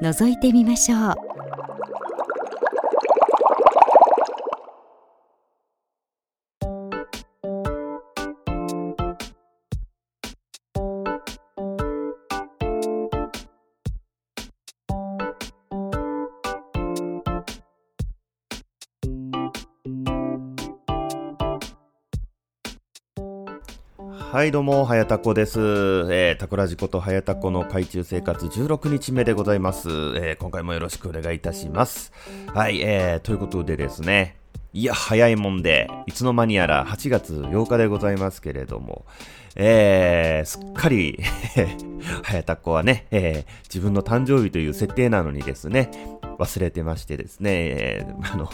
覗いてみましょう。はいどうも、はやたこです。えー、タコラジことはやたこの海中生活16日目でございます。えー、今回もよろしくお願いいたします。はい、えー、ということでですね、いや、早いもんで、いつの間にやら8月8日でございますけれども、えー、すっかり はやたこはね、えー、自分の誕生日という設定なのにですね、忘れてましてですね、えー、あの、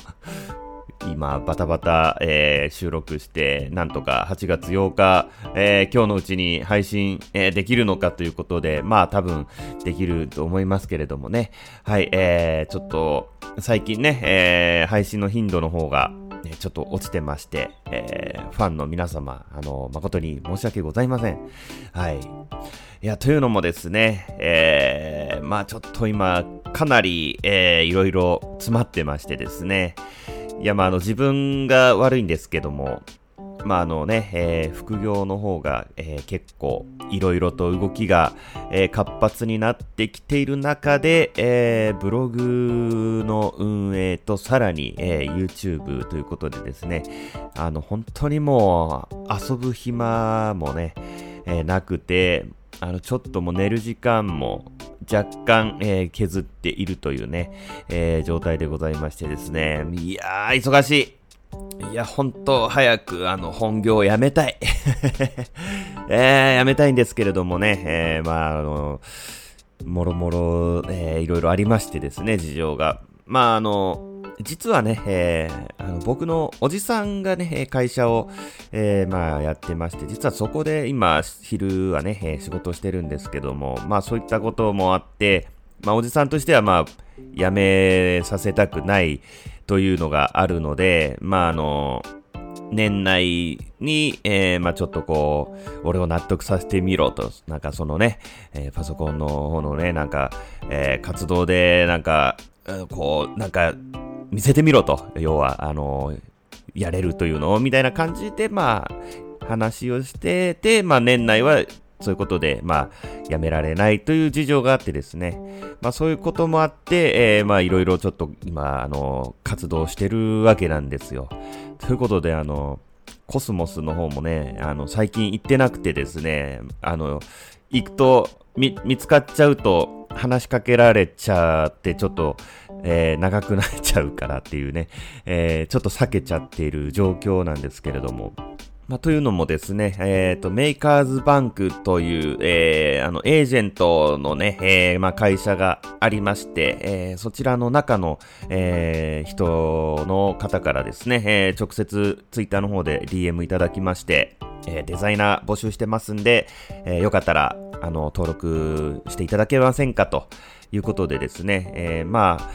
今、バタバタ、えー、収録して、なんとか8月8日、えー、今日のうちに配信、えー、できるのかということで、まあ多分できると思いますけれどもね。はい、えー、ちょっと、最近ね、えー、配信の頻度の方が、ちょっと落ちてまして、えー、ファンの皆様、あの、誠に申し訳ございません。はい。いや、というのもですね、えー、まあちょっと今、かなり、えー、いろいろ詰まってましてですね、いや、まあ、あの、自分が悪いんですけども、まあ、あのね、えー、副業の方が、えー、結構いろいろと動きが、えー、活発になってきている中で、えブログの運営とさらに、え YouTube ということでですね、あの、本当にもう遊ぶ暇もね、えなくて、あの、ちょっともう寝る時間も若干、えー、削っているというね、えー、状態でございましてですね。いやー、忙しい。いや、ほんと、早く、あの、本業を辞めたい。えー、辞めたいんですけれどもね、えー、まあ、あの、もろもろ、えー、いろいろありましてですね、事情が。まあ、あの、実はね、えー、あの僕のおじさんがね、会社を、えー、まあやってまして、実はそこで今、昼はね、仕事してるんですけども、まあそういったこともあって、まあおじさんとしてはまあ、辞めさせたくないというのがあるので、まああの、年内に、えー、まあちょっとこう、俺を納得させてみろと、なんかそのね、えー、パソコンの方のね、なんか、えー、活動で、なんか、こう、なんか、見せてみろと。要は、あの、やれるというのを、みたいな感じで、まあ、話をしてて、まあ、年内は、そういうことで、まあ、やめられないという事情があってですね。まあ、そういうこともあって、えー、まあ、いろいろちょっと今、あの、活動してるわけなんですよ。ということで、あの、コスモスの方もね、あの、最近行ってなくてですね、あの、行くと、見、見つかっちゃうと、話しかけられちゃって、ちょっと、えー、長くなっちゃうからっていうね、えー、ちょっと避けちゃっている状況なんですけれども、まあ、というのもですね、えっ、ー、と、メーカーズバンクという、えー、あの、エージェントのね、えー、まあ、会社がありまして、えー、そちらの中の、えー、人の方からですね、えー、直接ツイッターの方で DM いただきまして、えー、デザイナー募集してますんで、えー、よかったら、あの、登録していただけませんかということでですね、えー、まあ、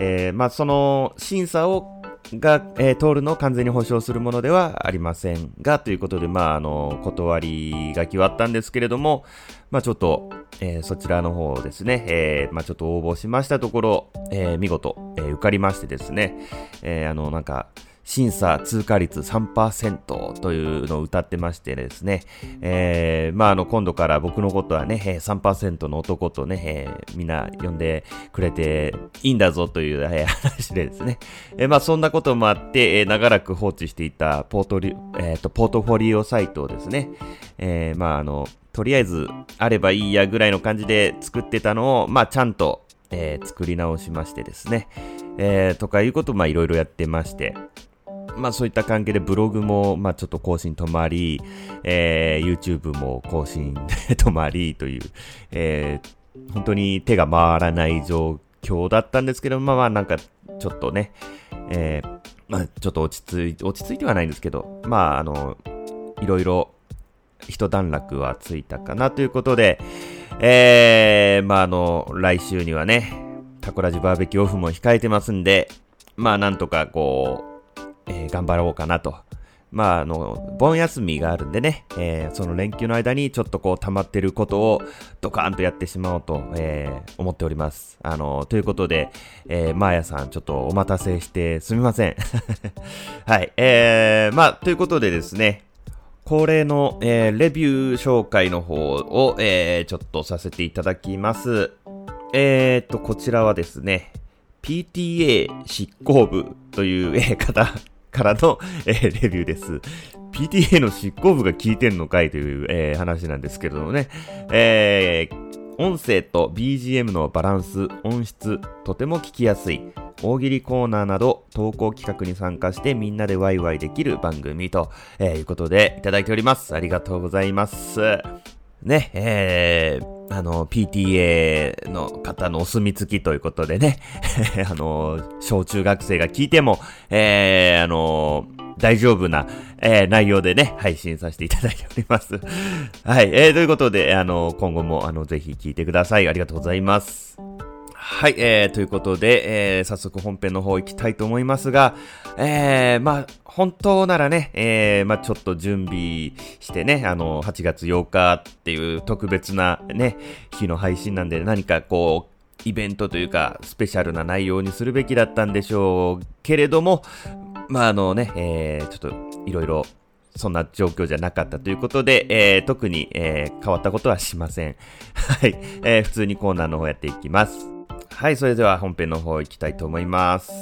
えー、まあ、その審査をが、えー、通るのを完全に保証するものではありませんが、ということで、まあ、あの、断りが決まったんですけれども、まあ、ちょっと、えー、そちらの方ですね、えー、まあ、ちょっと応募しましたところ、えー、見事、えー、受かりましてですね、えー、あの、なんか、審査通過率3%というのを歌ってましてですね、えー、まあ、あの、今度から僕のことはね、3%の男とね、えー、みんな呼んでくれていいんだぞという、えー、話でですね、えー、まあ、そんなこともあって、えー、長らく放置していたポートリ、えー、と、ポートフォリオサイトをですね、えー、まあ、あの、とりあえずあればいいやぐらいの感じで作ってたのを、まあ、ちゃんと、えー、作り直しましてですね、えー、とかいうことを、まあ、いろいろやってまして、まあそういった関係でブログも、まあちょっと更新止まり、えー、YouTube も更新止まりという、えー、本当に手が回らない状今日だったんですけど、まあまあなんか、ちょっとね、えー、まあちょっと落ち着い、落ち着いてはないんですけど、まああの、いろいろ一段落はついたかなということで、えー、まああの、来週にはね、タコラジバーベキューオフも控えてますんで、まあなんとかこう、えー、頑張ろうかなとまあ、あの、盆休みがあるんでね、えー、その連休の間にちょっとこう溜まってることをドカーンとやってしまおうと、えー、思っております。あの、ということで、えー、マーヤさん、ちょっとお待たせしてすみません。はい、えー、まあ、ということでですね、恒例の、えー、レビュー紹介の方を、えー、ちょっとさせていただきます。えー、っと、こちらはですね、PTA 執行部という、えー、方からの、えー、レビューです。PTA の執行部が聞いてんのかいという、えー、話なんですけれどもね。えー、音声と BGM のバランス、音質、とても聞きやすい。大喜利コーナーなど投稿企画に参加してみんなでワイワイできる番組と、えー、いうことでいただいております。ありがとうございます。ね、えー、あの、PTA の方のお墨付きということでね、あの、小中学生が聞いても、えー、あの、大丈夫な、えー、内容でね、配信させていただいております。はい、えー、ということで、あの、今後も、あの、ぜひ聞いてください。ありがとうございます。はい、えー、ということで、えー、早速本編の方行きたいと思いますが、えー、まあ、本当ならね、えー、まあ、ちょっと準備してね、あの、8月8日っていう特別なね、日の配信なんで何かこう、イベントというか、スペシャルな内容にするべきだったんでしょうけれども、まあ、あのね、えー、ちょっと、いろいろ、そんな状況じゃなかったということで、えー、特に、えー、変わったことはしません。はい、えー、普通にコーナーの方やっていきます。はい、それでは本編の方行きたいと思います。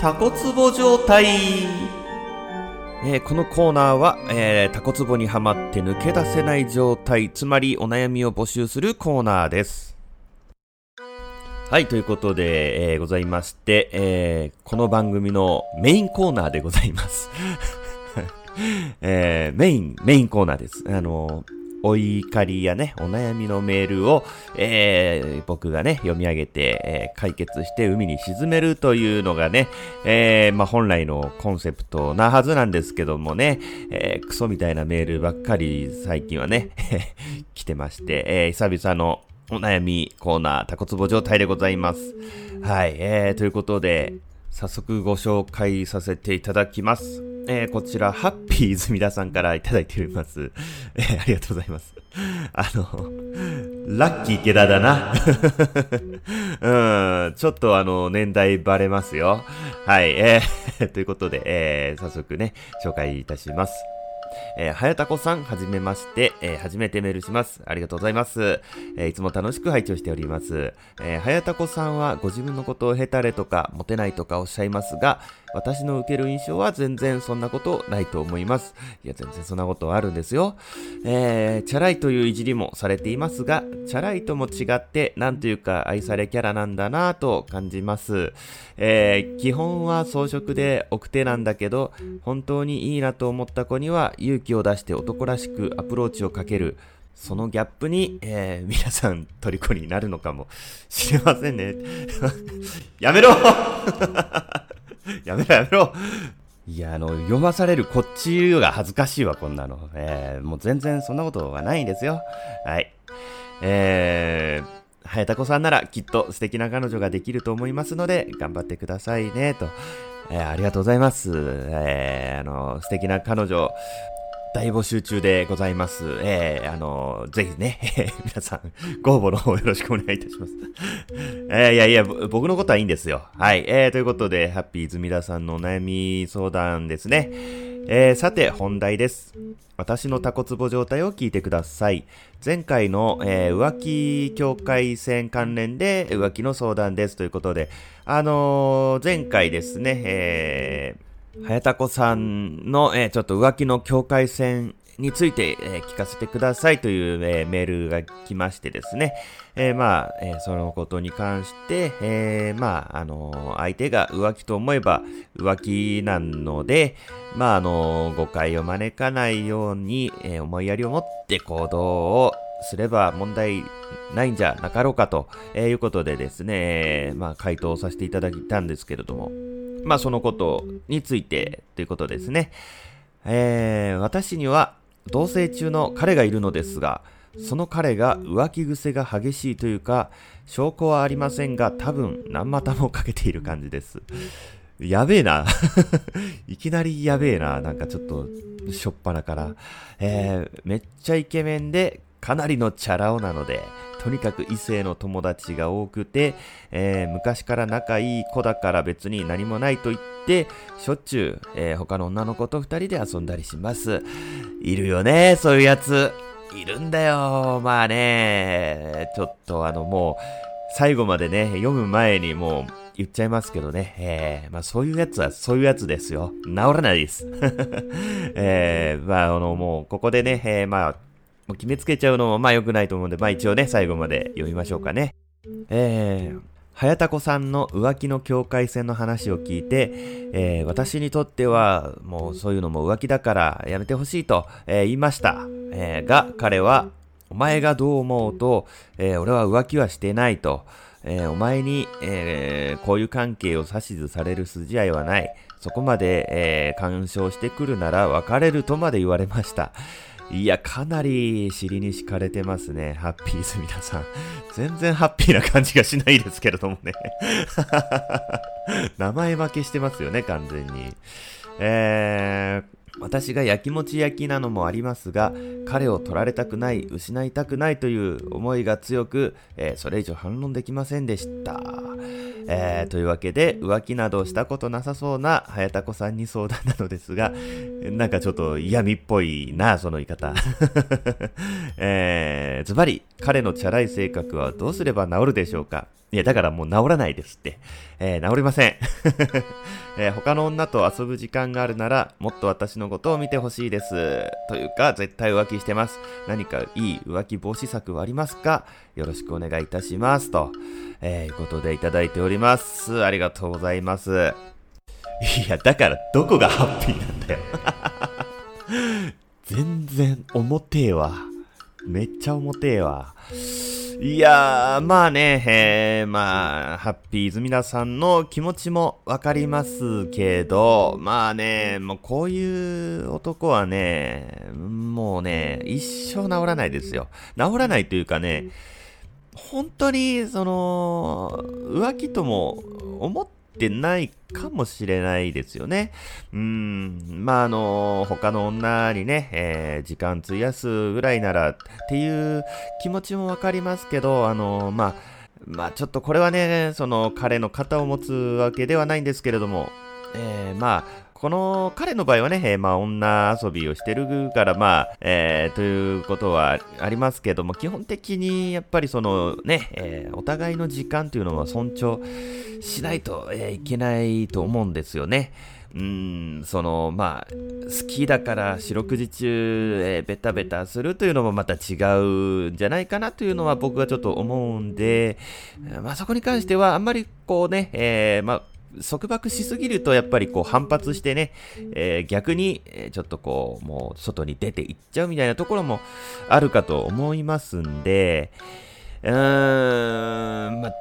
タコツボ状態えー、このコーナーは、えー、タコツボにはまって抜け出せない状態、つまりお悩みを募集するコーナーです。はい、ということで、えー、ございまして、えー、この番組のメインコーナーでございます。えー、メイン、メインコーナーです。あのお怒りやね、お悩みのメールを、えー、僕がね、読み上げて、えー、解決して海に沈めるというのがね、えー、まあ、本来のコンセプトなはずなんですけどもね、えー、クソみたいなメールばっかり最近はね、来てまして、えー、久々のお悩みコーナー、タコツボ状態でございます。はい、えー、ということで、早速ご紹介させていただきます。えー、こちら、ハッピー泉田さんからいただいております。えー、ありがとうございます。あの、ラッキー池田だな。うん、ちょっとあの、年代バレますよ。はい、えー、ということで、えー、早速ね、紹介いたします。えー、はやたこさん、はじめまして、えー、初めてメールします。ありがとうございます。えー、いつも楽しく拝聴しております。えー、はやたこさんはご自分のことをヘタレとか、モテないとかおっしゃいますが、私の受ける印象は全然そんなことないと思います。いや、全然そんなことはあるんですよ。えー、チャラいといういじりもされていますが、チャラいとも違って、なんというか愛されキャラなんだなぁと感じます。えー、基本は装飾で奥手なんだけど、本当にいいなと思った子には勇気を出して男らしくアプローチをかける。そのギャップに、えー、皆さん虜になるのかもしれませんね。やめろやめろやめろいや、あの、読まされるこっちが恥ずかしいわ、こんなの。えー、もう全然そんなことはないんですよ。はい。えー、はやたこさんならきっと素敵な彼女ができると思いますので、頑張ってくださいね、と。えー、ありがとうございます。えー、あの、素敵な彼女、大募集中でございます。えー、あの、ぜひね、皆さん、ご応募の方よろしくお願いいたします。えー、いやいや、僕のことはいいんですよ。はい。えー、ということで、ハッピー泉田さんのお悩み相談ですね。えー、さて、本題です。私のタコツボ状態を聞いてください。前回の、えー、浮気境界線関連で浮気の相談ですということで、あのー、前回ですね、えー、はやたこさんの、えー、ちょっと浮気の境界線について、えー、聞かせてくださいという、えー、メールが来ましてですね、えー、まあ、えそのことに関して、えまあ、あの相手が浮気と思えば浮気なので、まあ、あの誤解を招かないように、え思いやりを持って行動をすれば問題ないんじゃなかろうかと、えいうことでですね、まあ、回答させていただいたんですけれども、まあ、そのことについてということですね。えー、私には同棲中の彼がいるのですが、その彼が浮気癖が激しいというか、証拠はありませんが、多分何股もかけている感じです。やべえな。いきなりやべえな。なんかちょっと、しょっぱなから。えー、めっちゃイケメンで、かなりのチャラ男なので、とにかく異性の友達が多くて、えー、昔から仲いい子だから別に何もないと言って、しょっちゅう、えー、他の女の子と二人で遊んだりします。いるよね、そういうやつ。いるんだよ。まあね、ちょっとあのもう、最後までね、読む前にもう言っちゃいますけどね、えー、まあそういうやつはそういうやつですよ。治らないです。えー、まああのもうここでね、えー、まあもう決めつけちゃうのもまあ良くないと思うんで、まあ一応ね、最後まで読みましょうかね。えー、早田子さんの浮気の境界線の話を聞いて、えー、私にとってはもうそういうのも浮気だからやめてほしいと、えー、言いました。えー、が、彼は、お前がどう思うと、え俺は浮気はしてないと、えお前に、えこういう関係を指図される筋合いはない。そこまで、え干渉してくるなら別れるとまで言われました。いや、かなり尻に敷かれてますね。ハッピーズ皆さん。全然ハッピーな感じがしないですけれどもね。名前負けしてますよね、完全に。えー、私がやきもち焼きなのもありますが、彼を取られたくない、失いたくないという思いが強く、えー、それ以上反論できませんでした。えー、というわけで、浮気などしたことなさそうな早田子さんに相談なのですが、なんかちょっと嫌味っぽいな、その言い方。えー、ズバリ、彼のチャラい性格はどうすれば治るでしょうか？いや、だからもう治らないですって。えー、治りません。えー、他の女と遊ぶ時間があるなら、もっと私のことを見てほしいです。というか、絶対浮気してます。何かいい浮気防止策はありますか？よろしくお願いいたします。と、えー、いうことでいただいております。ありがとうございます。いや、だからどこがハッピーなんだよ。全然重てえわ。めっちゃ重てえわ。いやー、まあね、えー、まあ、ハッピーズ皆さんの気持ちもわかりますけど、まあね、もうこういう男はね、もうね、一生治らないですよ。治らないというかね、本当に、その、浮気とも思っててないかもしれないですよね。うん、まあ、あの、他の女にね、えー、時間費やすぐらいならっていう気持ちもわかりますけど、あの、まあ、まあ、ちょっとこれはね、その彼の肩を持つわけではないんですけれども、えー、まあ、この彼の場合はね、えー、まあ女遊びをしてるから、まあ、えー、ということはありますけども、基本的にやっぱりそのね、えー、お互いの時間というのは尊重しないと、えー、いけないと思うんですよね。うん、その、まあ、好きだから四六時中、えー、ベタベタするというのもまた違うんじゃないかなというのは僕はちょっと思うんで、まあそこに関してはあんまりこうね、えー、まあ、束縛しすぎるとやっぱりこう反発してね、えー、逆にちょっとこうもう外に出ていっちゃうみたいなところもあるかと思いますんで、うーん、ま、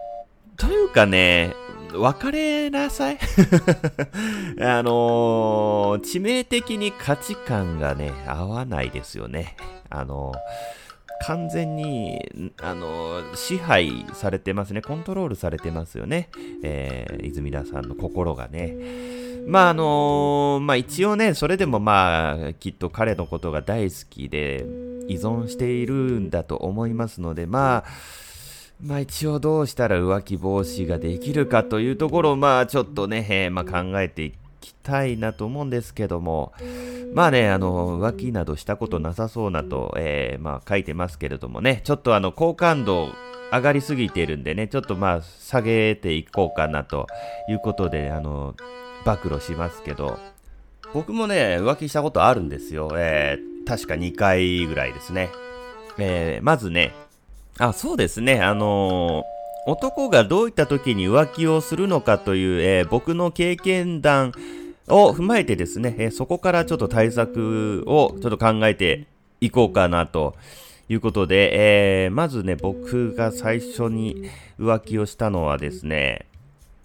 というかね、別れなさい あのー、致命的に価値観がね、合わないですよね。あのー完全に、あの、支配されてますね。コントロールされてますよね。えー、泉田さんの心がね。まあ、あのまあ一応ね、それでもまあ、きっと彼のことが大好きで、依存しているんだと思いますので、まあ、まあ一応どうしたら浮気防止ができるかというところをまあちょっとね、えー、まあ考えていきたいなと思うんですけども、まあね、あの、浮気などしたことなさそうなと、えー、まあ書いてますけれどもね、ちょっとあの、好感度上がりすぎているんでね、ちょっとまあ下げていこうかなということで、あの、暴露しますけど、僕もね、浮気したことあるんですよ。え確か2回ぐらいですね。えー、まずね、あ、そうですね、あのー男がどういった時に浮気をするのかという、えー、僕の経験談を踏まえてですね、えー、そこからちょっと対策をちょっと考えていこうかなということで、えー、まずね、僕が最初に浮気をしたのはですね、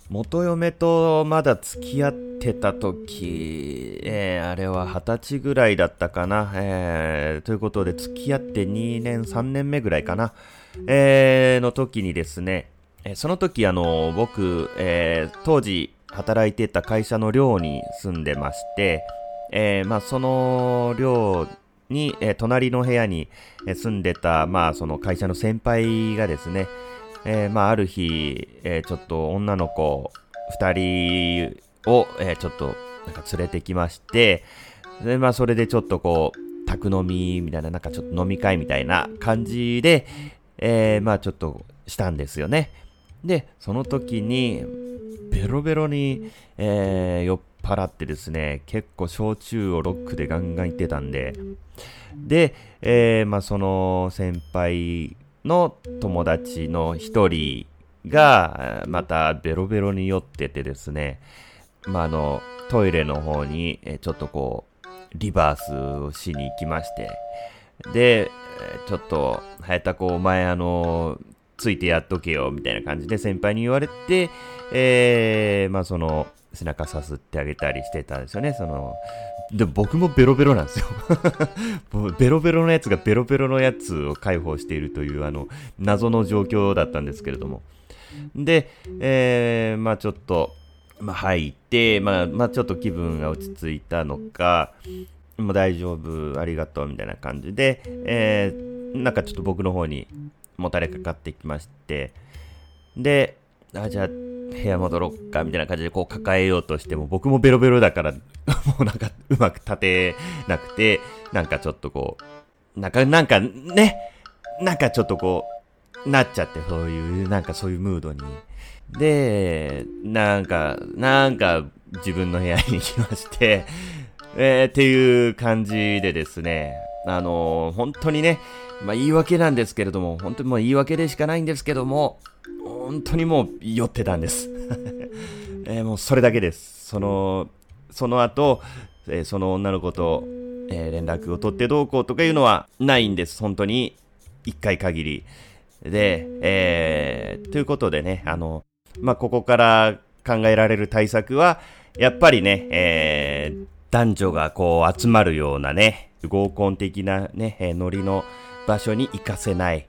元嫁とまだ付き合ってた時、えー、あれは二十歳ぐらいだったかな、えー、ということで付き合って2年、3年目ぐらいかな、えー、の時にですね、その時あの、僕、え当時働いてた会社の寮に住んでまして、えまあその寮に、え隣の部屋に住んでた、まあその会社の先輩がですね、えー、まあ、ある日、えー、ちょっと女の子2人を、えー、ちょっとなんか連れてきまして、で、まあ、それでちょっとこう、宅飲みみたいな、なんかちょっと飲み会みたいな感じで、えー、まあ、ちょっとしたんですよね。で、その時に、ベロベロに、えー、酔っ払ってですね、結構焼酎をロックでガンガン行ってたんで、で、えー、まあ、その先輩の友達の一人が、またベロベロに酔っててですね、まあ、あの、トイレの方に、ちょっとこう、リバースをしに行きまして、で、ちょっと、はやたこお前あの、ついてやっとけよ、みたいな感じで先輩に言われて、えー、まあその、背中さすってあげたりしてたんですよね、その、で、僕もベロベロなんですよ ベロベロのやつがベロベロのやつを解放しているという、あの、謎の状況だったんですけれども。で、えー、まあちょっと、まあ入って、まあ、まあちょっと気分が落ち着いたのか、もう大丈夫、ありがとう、みたいな感じで、えー、なんかちょっと僕の方にもたれかかってきまして、で、あ、じゃあ、部屋戻ろっか、みたいな感じでこう抱えようとしても、僕もベロベロだから、もうなんかうまく立てなくて、なんかちょっとこう、なんか、なんかね、なんかちょっとこう、なっちゃって、そういう、なんかそういうムードに。で、なんか、なんか自分の部屋に行きまして、えー、っていう感じでですね、あのー、本当にね、まあ言い訳なんですけれども、本当にもう言い訳でしかないんですけども、本当にもう酔ってたんです。えー、もうそれだけです。その、その後、えー、その女の子と、えー、連絡を取ってどうこうとかいうのはないんです。本当に、一回限り。で、えー、ということでね、あの、まあ、ここから考えられる対策は、やっぱりね、えー、男女がこう集まるようなね、合コン的なね、えー、ノリの場所に行かせない。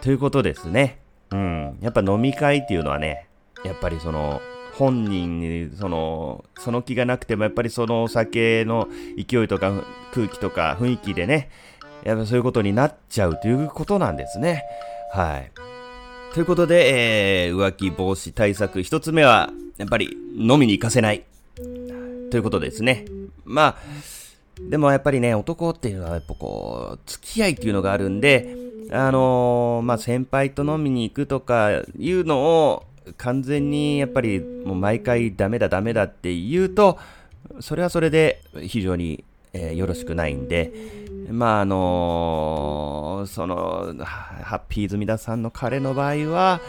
ということですね。うん。やっぱ飲み会っていうのはね、やっぱりその、本人に、その、その気がなくても、やっぱりそのお酒の勢いとか空気とか雰囲気でね、やっぱそういうことになっちゃうということなんですね。はい。ということで、えー、浮気防止対策一つ目は、やっぱり飲みに行かせない。ということですね。まあ、でもやっぱりね、男っていうのはやっぱこう、付き合いっていうのがあるんで、あのー、まあ、先輩と飲みに行くとかいうのを完全にやっぱりもう毎回ダメだダメだって言うと、それはそれで非常に、えー、よろしくないんで、まああのー、その、ハッピーズミダさんの彼の場合は、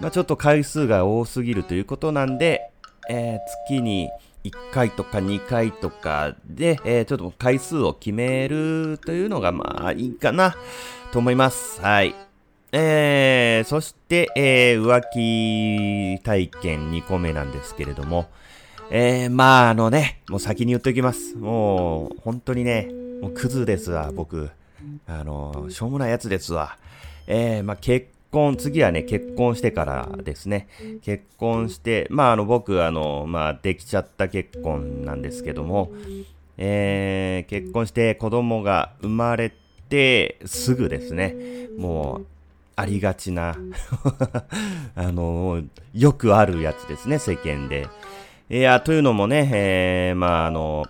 まあちょっと回数が多すぎるということなんで、えー、月に1回とか2回とかで、えー、ちょっと回数を決めるというのがまあいいかなと思います。はい。えー、そして、えー、浮気体験2個目なんですけれども、えー、まああのね、もう先に言っておきます。もう、本当にね、もうクズですわ、僕。あの、しょうもないやつですわ。えー、まあ結婚、次はね、結婚してからですね。結婚して、まああの僕、あの、まあできちゃった結婚なんですけども、えー、結婚して子供が生まれてすぐですね、もう、ありがちな あの、よくあるやつですね、世間で。いや、というのもね、えー、まあ、あの、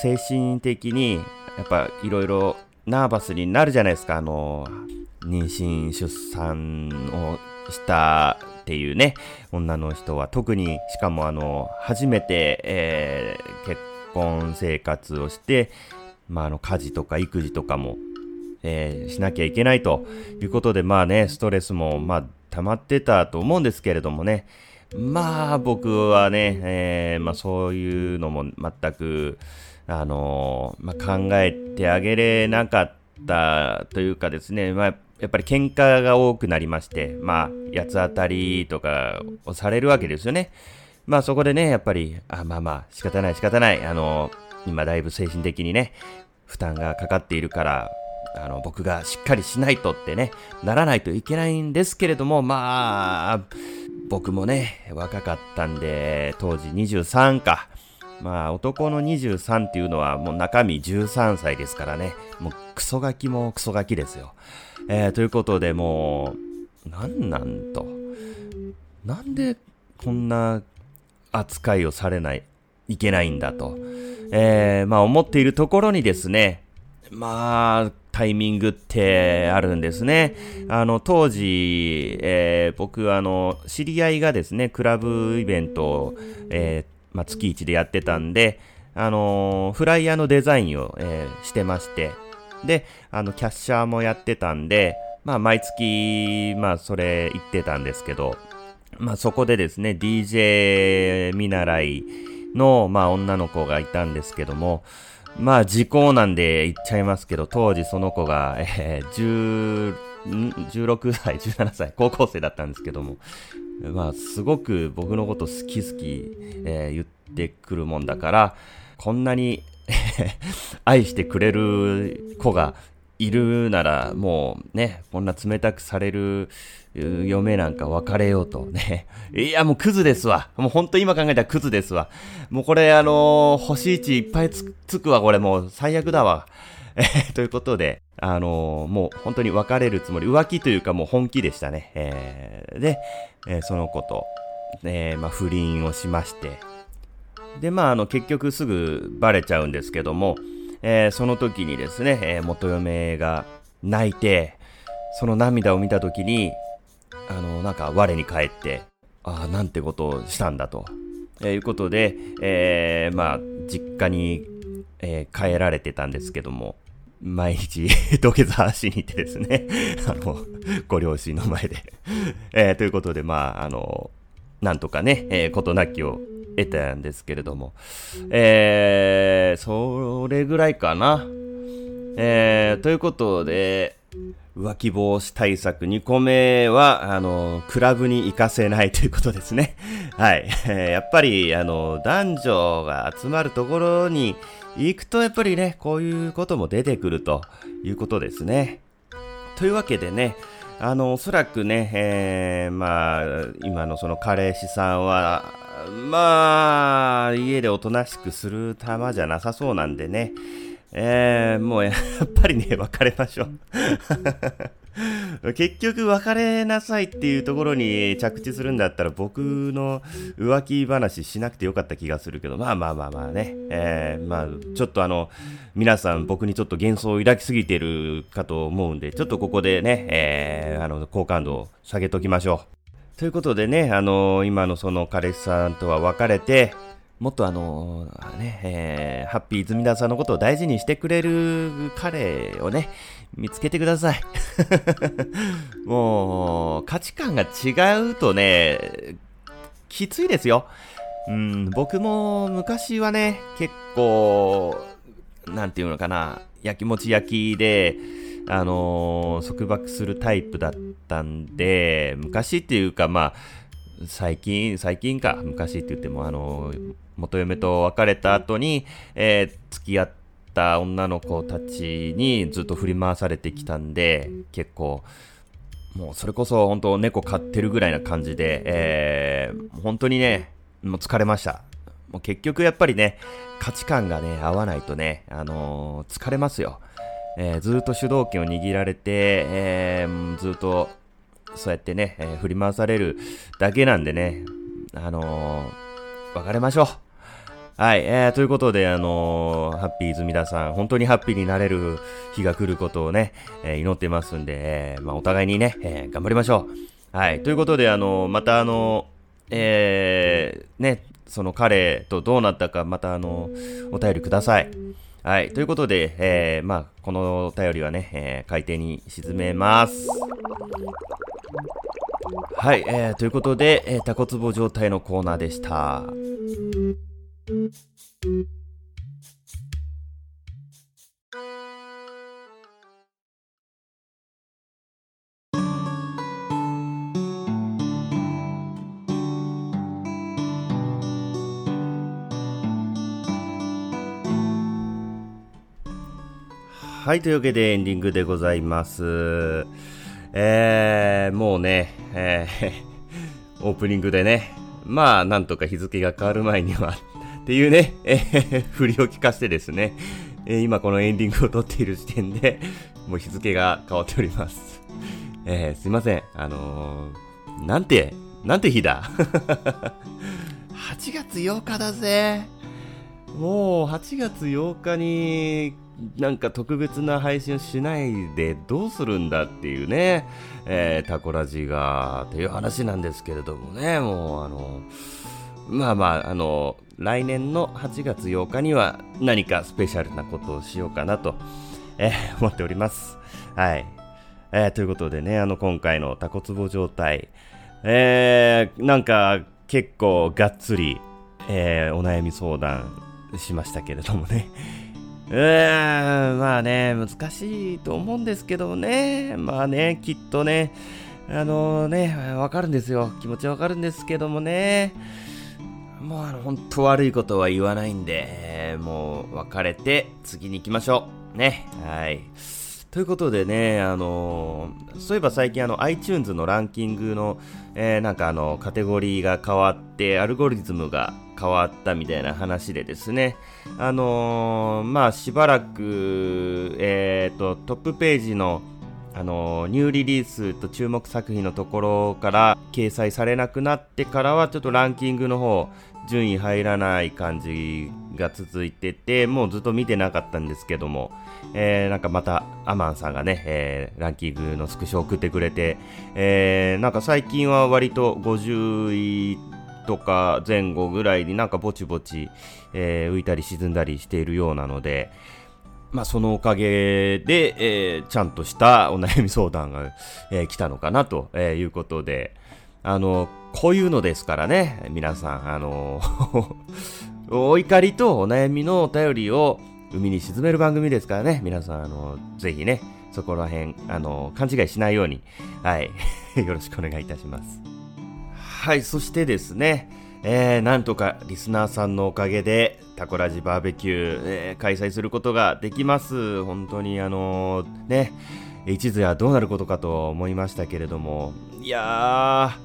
精神的に、やっぱ、いろいろナーバスになるじゃないですか、あの、妊娠、出産をしたっていうね、女の人は、特に、しかもあの、初めて、えー、結婚生活をして、まあ、あの、家事とか育児とかも、えー、しなきゃいけないということで、まあね、ストレスも、まあ、溜まってたと思うんですけれどもね、まあ、僕はね、えー、まあ、そういうのも全く、あの、まあ、考えてあげれなかったというかですね、まあ、やっぱり喧嘩が多くなりまして、まあ、八つ当たりとかをされるわけですよね。まあそこでね、やっぱり、あ、まあまあ、仕方ない仕方ない。あの、今だいぶ精神的にね、負担がかかっているから、あの、僕がしっかりしないとってね、ならないといけないんですけれども、まあ、僕もね、若かったんで、当時23か。まあ、男の23っていうのはもう中身13歳ですからね。もうクソガキもクソガキですよ。えー、ということでもう、なんなんと。なんでこんな扱いをされない、いけないんだと、えー、まあ思っているところにですね、まあ、タイミングってあるんですね。あの、当時、えー、僕、あの、知り合いがですね、クラブイベントを、えー、まあ、月1でやってたんで、あのフライヤーのデザインを、えー、してまして、で、あの、キャッシャーもやってたんで、まあ、毎月、まあ、それ行ってたんですけど、まあそこでですね、DJ 見習いの、まあ女の子がいたんですけども、まあ時効なんで言っちゃいますけど、当時その子が、えー、16歳、17歳、高校生だったんですけども、まあすごく僕のこと好き好き、えー、言ってくるもんだから、こんなに 愛してくれる子がいるなら、もうね、こんな冷たくされる嫁なんか別れようとね。いや、もうクズですわ。もうほんと今考えたらクズですわ。もうこれあのー、星1いっぱいつつくわ、これもう最悪だわ。え、ということで、あのー、もう本当に別れるつもり、浮気というかもう本気でしたね。えー、で、えー、その子と、え、まあ不倫をしまして、で、まああの結局すぐバレちゃうんですけども、え、その時にですね、え、元嫁が泣いて、その涙を見た時に、あの、なんか我に返って、ああ、なんてことをしたんだと、え、いうことで、え、まあ、実家に、え、帰られてたんですけども、毎日 土下座しに行ってですね あの、ご両親の前で えー、ということで、まあ、あの、なんとかね、えー、ことなきを得たんですけれども、えー、それぐらいかな。えー、ということで、浮気防止対策2個目は、あの、クラブに行かせないということですね。はい。やっぱり、あの、男女が集まるところに行くと、やっぱりね、こういうことも出てくるということですね。というわけでね、あの、おそらくね、えー、まあ、今のその彼氏さんは、まあ、家でおとなしくする玉じゃなさそうなんでね、えー、もうやっぱりね、別れましょう。結局別れなさいっていうところに着地するんだったら僕の浮気話しなくてよかった気がするけど、まあまあまあまあね。えー、まあちょっとあの、皆さん僕にちょっと幻想を抱きすぎてるかと思うんで、ちょっとここでね、えー、あの、好感度を下げときましょう。ということでね、あの今のその彼氏さんとは別れて、もっとあのー、ね、えー、ハッピー泉田さんのことを大事にしてくれる彼をね、見つけてください。もう、価値観が違うとね、きついですよ。うん、僕も昔はね、結構、なんていうのかな、焼きもち焼きで、あのー、束縛するタイプだったんで、昔っていうかまあ、最近、最近か、昔って言っても、あのー、元嫁と別れた後に、えー、付き合った女の子たちにずっと振り回されてきたんで、結構、もうそれこそ本当猫飼ってるぐらいな感じで、えー、本当にね、もう疲れました。もう結局やっぱりね、価値観がね、合わないとね、あのー、疲れますよ。えー、ずっと主導権を握られて、えー、ずっとそうやってね、えー、振り回されるだけなんでね、あの別れましょう。はい、えー、ということで、あのー、ハッピー泉田さん、本当にハッピーになれる日が来ることをね、えー、祈ってますんで、えー、まあ、お互いにね、えー、頑張りましょう。はい、ということで、あの、またあのー、え、ね、その彼とどうなったか、またあの、お便りください。はい。ということで、えー、まあ、このお便りはね、えー、海底に沈めます。はい。えー、ということで、えー、タコツボ状態のコーナーでした。はい、というわけでエンディングでございます。えー、もうね、えー、オープニングでね、まあ、なんとか日付が変わる前には っていうね、えー、振りを聞かせてですね、えー、今このエンディングを撮っている時点で、もう日付が変わっております。えー、すいません。あのー、なんて、なんて日だ ?8 月8日だぜ。もう8月8日になんか特別な配信をしないでどうするんだっていうね、えー、タコラジがっていう話なんですけれどもね、もうあの、まあまあ、あの、来年の8月8日には何かスペシャルなことをしようかなと、えー、思っております。はい。えー、ということでね、あの、今回のタコツボ状態、えー、なんか結構がっつり、えー、お悩み相談しましたけれどもね、うーん、まあね、難しいと思うんですけどね。まあね、きっとね、あのね、わかるんですよ。気持ちわかるんですけどもね。もうあの、本当悪いことは言わないんで、もう別れて次に行きましょう。ね。はい。ということでね、あのー、そういえば最近あの iTunes のランキングの、えー、なんかあの、カテゴリーが変わって、アルゴリズムが変わったみたいな話でですね、あのー、まあしばらく、えーと、トップページのあのニューリリースと注目作品のところから掲載されなくなってからはちょっとランキングの方順位入らない感じが続いててもうずっと見てなかったんですけども、えー、なんかまたアマンさんがね、えー、ランキングのスクショを送ってくれて、えー、なんか最近は割と50位とか前後ぐらいになんかぼちぼち、えー、浮いたり沈んだりしているようなので、まあ、そのおかげで、えー、ちゃんとしたお悩み相談が、えー、来たのかなということで、あの、こういうのですからね、皆さん、あの、お怒りとお悩みのお便りを海に沈める番組ですからね、皆さん、あの、ぜひね、そこら辺、あの、勘違いしないように、はい、よろしくお願いいたします。はい、そしてですね、えー、なんとかリスナーさんのおかげでタコラジバーベキュー、えー、開催することができます。本当にあのー、ね、一途はどうなることかと思いましたけれども、いや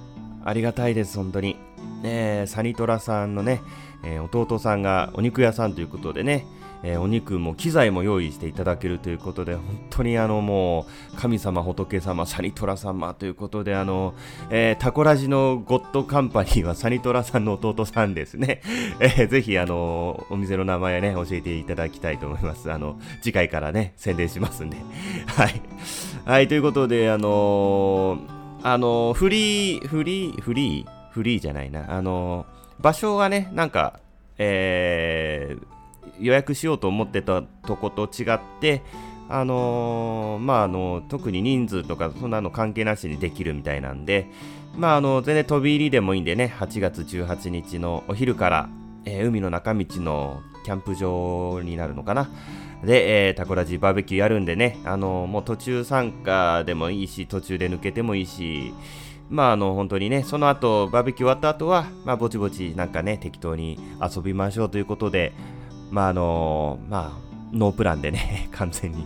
ー、ありがたいです、本当に。えサニトラさんのね、え弟さんがお肉屋さんということでね、えー、お肉も機材も用意していただけるということで、本当にあのもう、神様、仏様、サニトラ様ということで、あの、えー、タコラジのゴッドカンパニーは サニトラさんの弟さんですね。えー、ぜひあの、お店の名前ね、教えていただきたいと思います。あの、次回からね、宣伝しますんで。はい。はい、ということで、あのあのフリー、フリー、フリー、フリーじゃないな。あの場所がね、なんか、えー、予約しようと思ってたとこと違って、あのー、まあ、あの、特に人数とかそんなの関係なしにできるみたいなんで、まあ、あの、全然飛び入りでもいいんでね、8月18日のお昼から、えー、海の中道のキャンプ場になるのかな。で、えー、タコラジバーベキューやるんでね、あのー、もう途中参加でもいいし、途中で抜けてもいいし、まあ、あの、本当にね、その後、バーベキュー終わった後は、まあ、ぼちぼちなんかね、適当に遊びましょうということで、まああのまあ、ノープランでね、完全に、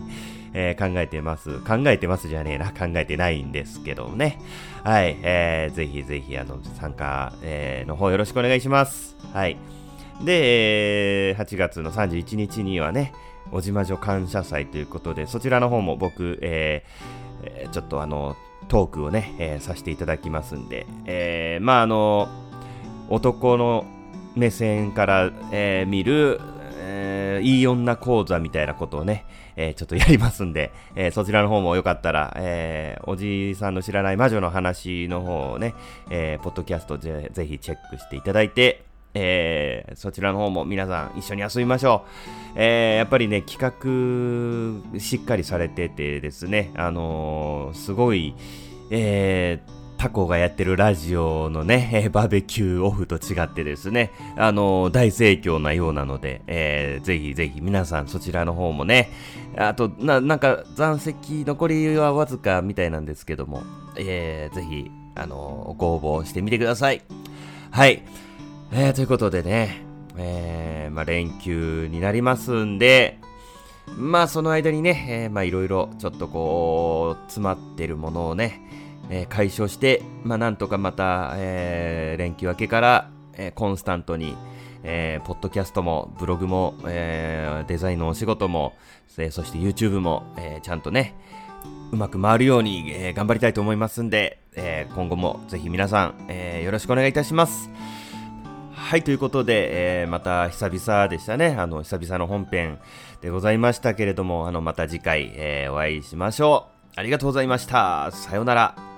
えー、考えてます。考えてますじゃねえな。考えてないんですけどね。はい。えー、ぜひぜひ、あの、参加、えー、の方よろしくお願いします。はい。で、えー、8月の31日にはね、小島女感謝祭ということで、そちらの方も僕、えー、ちょっとあの、トークをね、えー、させていただきますんで、えー、まああの、男の目線から、えー、見る、えー、いい女講座みたいなことをね、えー、ちょっとやりますんで、えー、そちらの方もよかったら、えー、おじいさんの知らない魔女の話の方をね、えー、ポッドキャストぜぜひチェックしていただいて、えー、そちらの方も皆さん一緒に遊びましょう。えー、やっぱりね、企画しっかりされててですね、あのー、すごい、えー、タコがやってるラジオのね、えー、バーベキューオフと違ってですね、あのー、大盛況なようなので、えー、ぜひぜひ皆さんそちらの方もね、あと、な、なんか残席残りはわずかみたいなんですけども、えー、ぜひ、あのー、ご応募してみてください。はい。えー、ということでね、えー、まあ連休になりますんで、まあその間にね、えー、まあいろいろちょっとこう、詰まってるものをね、えー、解消して、まあ、なんとかまた、えー、連休明けから、えー、コンスタントに、えー、ポッドキャストも、ブログも、えー、デザインのお仕事も、えー、そして YouTube も、えー、ちゃんとね、うまく回るように、えー、頑張りたいと思いますんで、えー、今後もぜひ皆さん、えー、よろしくお願いいたします。はい、ということで、えー、また久々でしたね。あの、久々の本編でございましたけれども、あの、また次回、えー、お会いしましょう。ありがとうございました。さようなら。